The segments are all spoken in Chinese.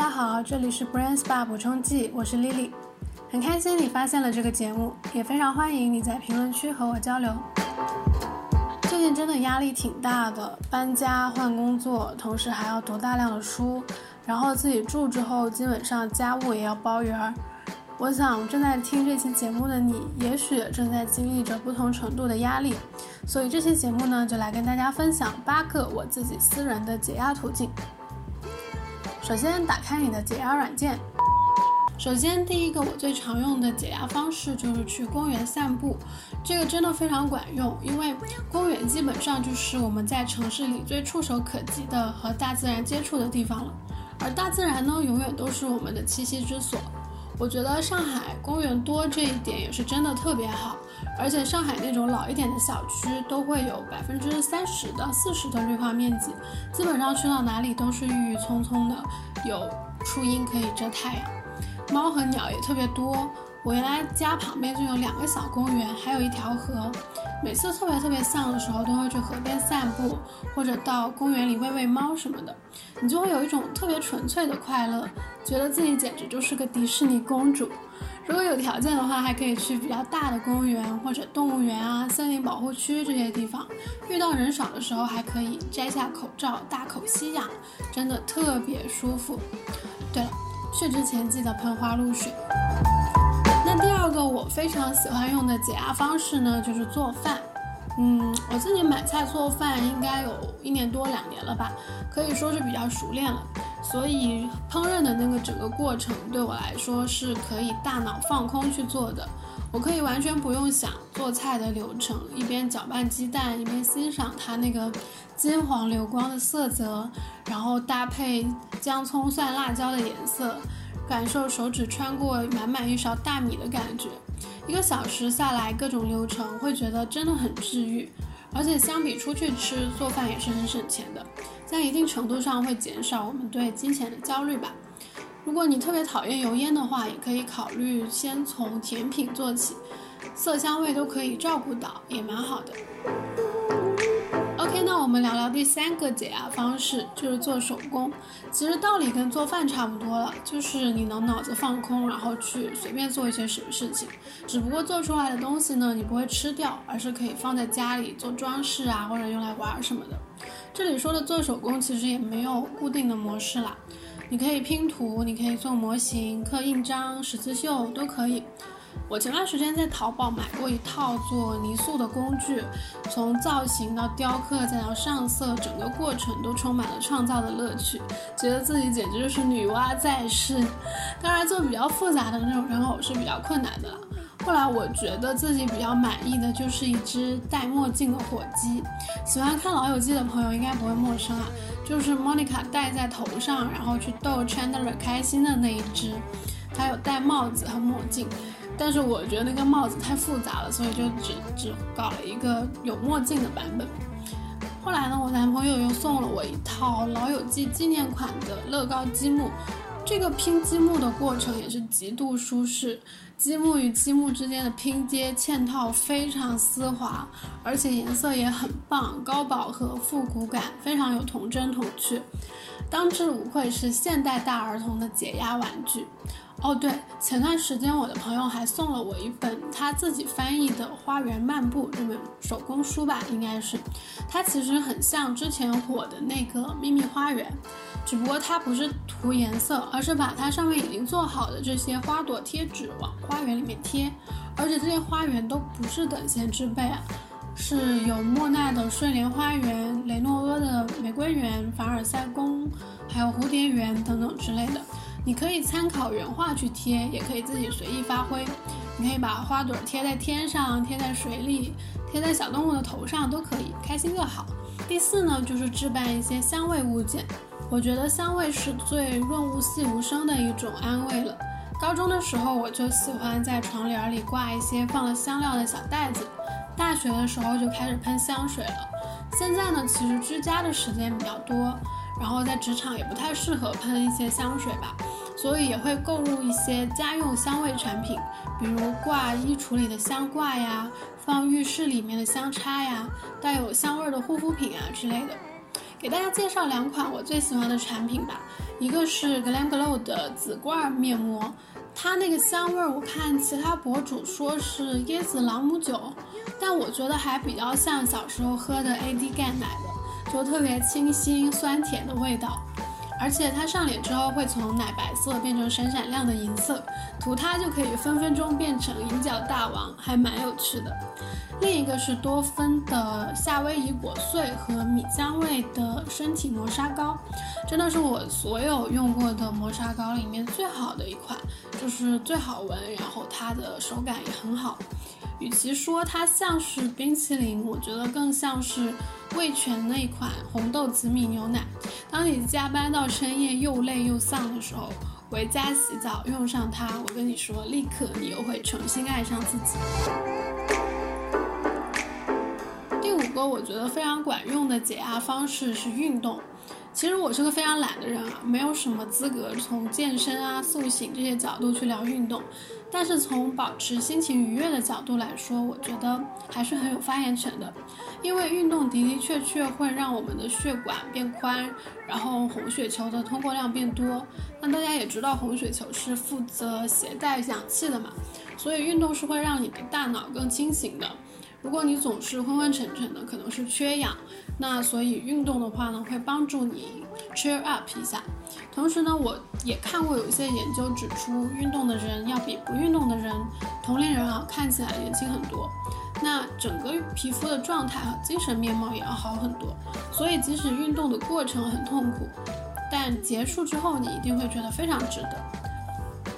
大家好，这里是 Brain Spa 补充剂，我是 Lily，很开心你发现了这个节目，也非常欢迎你在评论区和我交流。最近真的压力挺大的，搬家换工作，同时还要读大量的书，然后自己住之后，基本上家务也要包圆儿。我想正在听这期节目的你，也许正在经历着不同程度的压力，所以这期节目呢，就来跟大家分享八个我自己私人的解压途径。首先，打开你的解压软件。首先，第一个我最常用的解压方式就是去公园散步，这个真的非常管用，因为公园基本上就是我们在城市里最触手可及的和大自然接触的地方了，而大自然呢，永远都是我们的栖息之所。我觉得上海公园多这一点也是真的特别好，而且上海那种老一点的小区都会有百分之三十到四十的绿化面积，基本上去到哪里都是郁郁葱葱的，有树荫可以遮太阳，猫和鸟也特别多。我原来家旁边就有两个小公园，还有一条河。每次特别特别丧的时候，都会去河边散步，或者到公园里喂喂猫什么的。你就会有一种特别纯粹的快乐，觉得自己简直就是个迪士尼公主。如果有条件的话，还可以去比较大的公园或者动物园啊、森林保护区这些地方。遇到人少的时候，还可以摘下口罩，大口吸氧，真的特别舒服。对了，去之前记得喷花露水。那第二个我非常喜欢用的解压方式呢，就是做饭。嗯，我自己买菜做饭应该有一年多两年了吧，可以说是比较熟练了。所以烹饪的那个整个过程对我来说是可以大脑放空去做的。我可以完全不用想做菜的流程，一边搅拌鸡蛋，一边欣赏它那个金黄流光的色泽，然后搭配姜、葱、蒜、辣椒的颜色。感受手指穿过满满一勺大米的感觉，一个小时下来，各种流程会觉得真的很治愈，而且相比出去吃，做饭也是很省钱的，在一定程度上会减少我们对金钱的焦虑吧。如果你特别讨厌油烟的话，也可以考虑先从甜品做起，色香味都可以照顾到，也蛮好的。OK，那我们聊聊第三个解压方式，就是做手工。其实道理跟做饭差不多了，就是你能脑子放空，然后去随便做一些什么事情。只不过做出来的东西呢，你不会吃掉，而是可以放在家里做装饰啊，或者用来玩什么的。这里说的做手工，其实也没有固定的模式啦。你可以拼图，你可以做模型、刻印章、十字绣都可以。我前段时间在淘宝买过一套做泥塑的工具，从造型到雕刻再到上色，整个过程都充满了创造的乐趣，觉得自己简直就是女娲在世。当然，做比较复杂的那种人偶是比较困难的了。后来我觉得自己比较满意的就是一只戴墨镜的火鸡，喜欢看《老友记》的朋友应该不会陌生啊，就是 Monica 戴在头上，然后去逗 Chandler 开心的那一只。它有戴帽子和墨镜。但是我觉得那个帽子太复杂了，所以就只只搞了一个有墨镜的版本。后来呢，我男朋友又送了我一套《老友记》纪念款的乐高积木。这个拼积木的过程也是极度舒适，积木与积木之间的拼接嵌套非常丝滑，而且颜色也很棒，高饱和、复古感，非常有童真童趣，当之无愧是现代大儿童的解压玩具。哦，对，前段时间我的朋友还送了我一本他自己翻译的《花园漫步》这本手工书吧，应该是，它其实很像之前火的那个《秘密花园》，只不过它不是涂颜色，而是把它上面已经做好的这些花朵贴纸往花园里面贴，而且这些花园都不是等闲之辈啊，是有莫奈的睡莲花园、雷诺阿的玫瑰园、凡尔赛宫，还有蝴蝶园等等之类的。你可以参考原画去贴，也可以自己随意发挥。你可以把花朵贴在天上，贴在水里，贴在小动物的头上，都可以，开心就好。第四呢，就是置办一些香味物件。我觉得香味是最润物细无声的一种安慰了。高中的时候，我就喜欢在床帘里挂一些放了香料的小袋子。大学的时候就开始喷香水了。现在呢，其实居家的时间比较多。然后在职场也不太适合喷一些香水吧，所以也会购入一些家用香味产品，比如挂衣橱里的香挂呀，放浴室里面的香插呀，带有香味的护肤品啊之类的。给大家介绍两款我最喜欢的产品吧。一个是 Glam Glow 的紫罐面膜，它那个香味儿，我看其他博主说是椰子朗姆酒，但我觉得还比较像小时候喝的 AD 钙奶的，就特别清新酸甜的味道。而且它上脸之后会从奶白色变成闪闪亮的银色，涂它就可以分分钟变成银角大王，还蛮有趣的。另一个是多芬的夏威夷果碎和米香味的身体磨砂膏，真的是我所有用过的磨砂膏里面最好的一款，就是最好闻，然后它的手感也很好。与其说它像是冰淇淋，我觉得更像是味全那款红豆紫米牛奶。当你加班到深夜又累又丧的时候，回家洗澡用上它，我跟你说，立刻你又会重新爱上自己。第五个我觉得非常管用的解压方式是运动。其实我是个非常懒的人啊，没有什么资格从健身啊、塑形这些角度去聊运动。但是从保持心情愉悦的角度来说，我觉得还是很有发言权的。因为运动的的确确会让我们的血管变宽，然后红血球的通过量变多。那大家也知道，红血球是负责携带氧气的嘛，所以运动是会让你的大脑更清醒的。如果你总是昏昏沉沉的，可能是缺氧。那所以运动的话呢，会帮助你 cheer up 一下。同时呢，我也看过有一些研究指出，运动的人要比不运动的人，同龄人啊看起来年轻很多。那整个皮肤的状态和精神面貌也要好很多。所以即使运动的过程很痛苦，但结束之后你一定会觉得非常值得。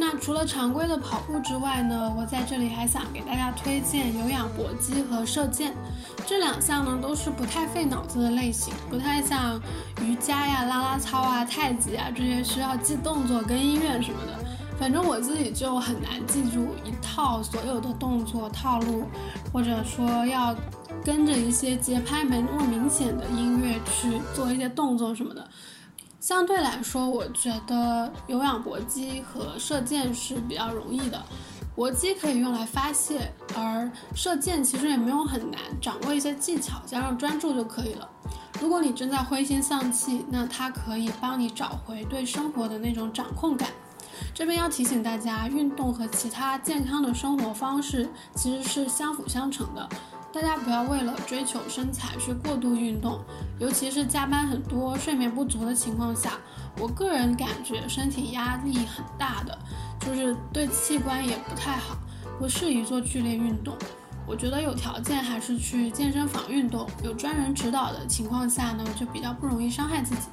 那除了常规的跑步之外呢，我在这里还想给大家推荐有氧搏击和射箭，这两项呢都是不太费脑子的类型，不太像瑜伽呀、拉拉操啊、太极啊这些需要记动作跟音乐什么的。反正我自己就很难记住一套所有的动作套路，或者说要跟着一些节拍没那么明显的音乐去做一些动作什么的。相对来说，我觉得有氧搏击和射箭是比较容易的。搏击可以用来发泄，而射箭其实也没有很难，掌握一些技巧加上专注就可以了。如果你正在灰心丧气，那它可以帮你找回对生活的那种掌控感。这边要提醒大家，运动和其他健康的生活方式其实是相辅相成的。大家不要为了追求身材去过度运动，尤其是加班很多、睡眠不足的情况下，我个人感觉身体压力很大的，就是对器官也不太好，不适宜做剧烈运动。我觉得有条件还是去健身房运动，有专人指导的情况下呢，就比较不容易伤害自己。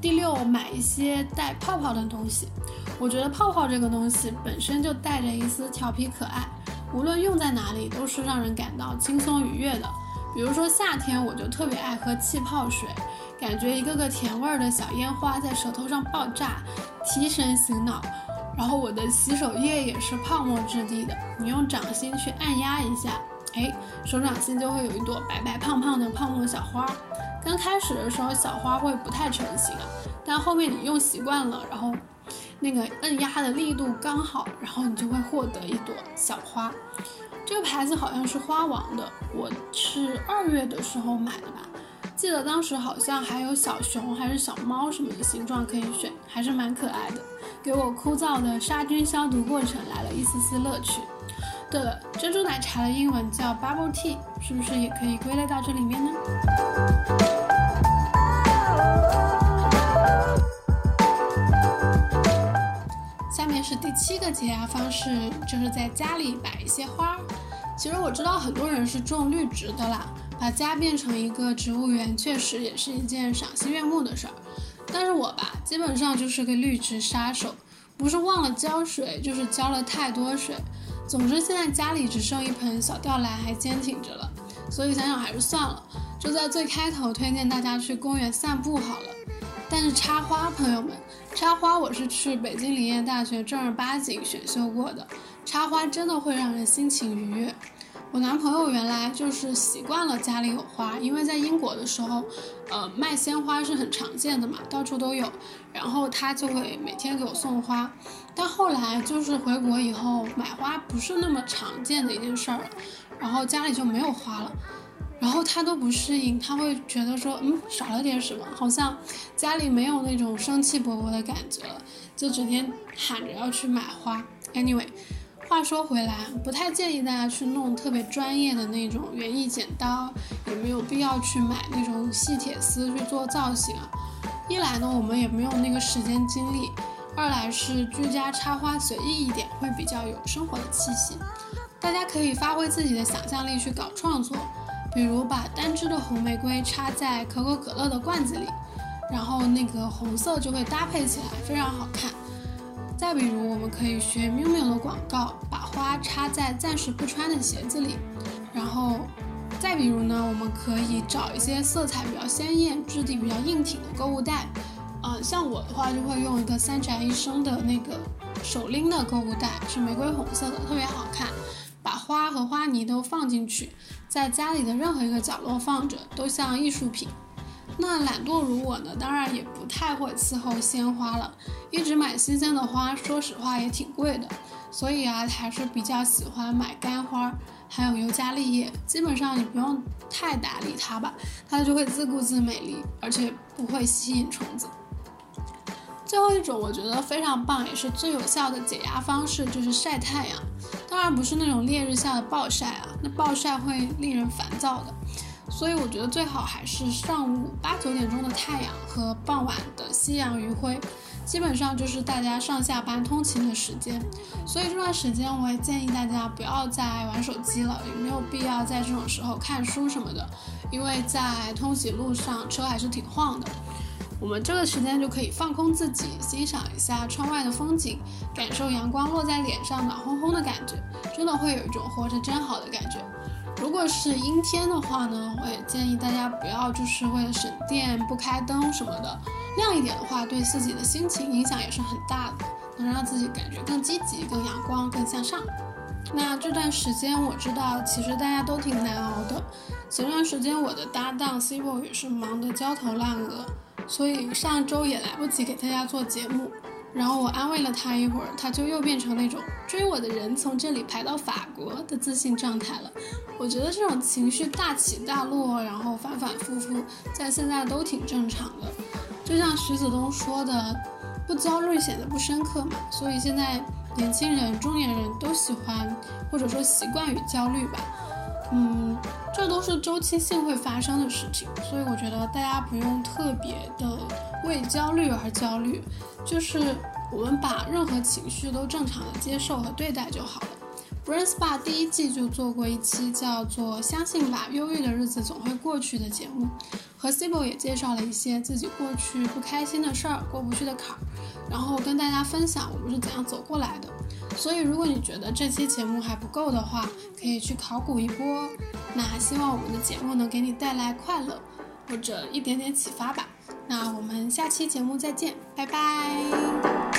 第六，买一些带泡泡的东西。我觉得泡泡这个东西本身就带着一丝调皮可爱。无论用在哪里，都是让人感到轻松愉悦的。比如说夏天，我就特别爱喝气泡水，感觉一个个甜味儿的小烟花在舌头上爆炸，提神醒脑。然后我的洗手液也是泡沫质地的，你用掌心去按压一下，哎，手掌心就会有一朵白白胖胖的泡沫小花。刚开始的时候，小花会不太成型啊，但后面你用习惯了，然后。那个按压的力度刚好，然后你就会获得一朵小花。这个牌子好像是花王的，我是二月的时候买的吧。记得当时好像还有小熊还是小猫什么的形状可以选，还是蛮可爱的，给我枯燥的杀菌消毒过程来了一丝丝乐趣。对了，珍珠奶茶的英文叫 Bubble Tea，是不是也可以归类到这里面呢？是第七个解压方式，就是在家里摆一些花。其实我知道很多人是种绿植的啦，把家变成一个植物园，确实也是一件赏心悦目的事儿。但是我吧，基本上就是个绿植杀手，不是忘了浇水，就是浇了太多水。总之现在家里只剩一盆小吊兰还坚挺着了，所以想想还是算了，就在最开头推荐大家去公园散步好了。但是插花，朋友们，插花我是去北京林业大学正儿八经选修过的。插花真的会让人心情愉悦。我男朋友原来就是习惯了家里有花，因为在英国的时候，呃，卖鲜花是很常见的嘛，到处都有。然后他就会每天给我送花。但后来就是回国以后，买花不是那么常见的一件事儿了，然后家里就没有花了。然后他都不适应，他会觉得说，嗯，少了点什么，好像家里没有那种生气勃勃的感觉了，就整天喊着要去买花。Anyway，话说回来，不太建议大家去弄特别专业的那种园艺剪刀，也没有必要去买那种细铁丝去做造型啊。一来呢，我们也没有那个时间精力；二来是居家插花随意一点，会比较有生活的气息。大家可以发挥自己的想象力去搞创作。比如把单支的红玫瑰插在可口可乐的罐子里，然后那个红色就会搭配起来，非常好看。再比如，我们可以学 miu miu 的广告，把花插在暂时不穿的鞋子里。然后再比如呢，我们可以找一些色彩比较鲜艳、质地比较硬挺的购物袋。嗯，像我的话就会用一个三宅一生的那个手拎的购物袋，是玫瑰红色的，特别好看。把花和花泥都放进去，在家里的任何一个角落放着，都像艺术品。那懒惰如我呢，当然也不太会伺候鲜花了。一直买新鲜的花，说实话也挺贵的，所以啊，还是比较喜欢买干花，还有尤加利叶。基本上你不用太打理它吧，它就会自顾自美丽，而且不会吸引虫子。最后一种我觉得非常棒，也是最有效的解压方式，就是晒太阳。当然不是那种烈日下的暴晒啊，那暴晒会令人烦躁的。所以我觉得最好还是上午八九点钟的太阳和傍晚的夕阳余晖，基本上就是大家上下班通勤的时间。所以这段时间我也建议大家不要再玩手机了，也没有必要在这种时候看书什么的，因为在通勤路上车还是挺晃的。我们这个时间就可以放空自己，欣赏一下窗外的风景，感受阳光落在脸上暖烘烘的感觉，真的会有一种活着真好的感觉。如果是阴天的话呢，我也建议大家不要就是为了省电不开灯什么的，亮一点的话对自己的心情影响也是很大的，能让自己感觉更积极、更阳光、更向上。那这段时间我知道其实大家都挺难熬的，前段时间我的搭档 c i b o 也是忙得焦头烂额。所以上周也来不及给大家做节目，然后我安慰了他一会儿，他就又变成那种追我的人从这里排到法国的自信状态了。我觉得这种情绪大起大落，然后反反复复，在现在都挺正常的。就像徐子东说的，不焦虑显得不深刻嘛。所以现在年轻人、中年人都喜欢或者说习惯于焦虑吧。嗯，这都是周期性会发生的事情，所以我觉得大家不用特别的为焦虑而焦虑，就是我们把任何情绪都正常的接受和对待就好了。Brain Spa 第一季就做过一期叫做《相信吧，忧郁的日子总会过去》的节目，和 s i b o 也介绍了一些自己过去不开心的事儿、过不去的坎儿，然后跟大家分享我们是怎样走过来的。所以，如果你觉得这期节目还不够的话，可以去考古一波。那希望我们的节目能给你带来快乐，或者一点点启发吧。那我们下期节目再见，拜拜。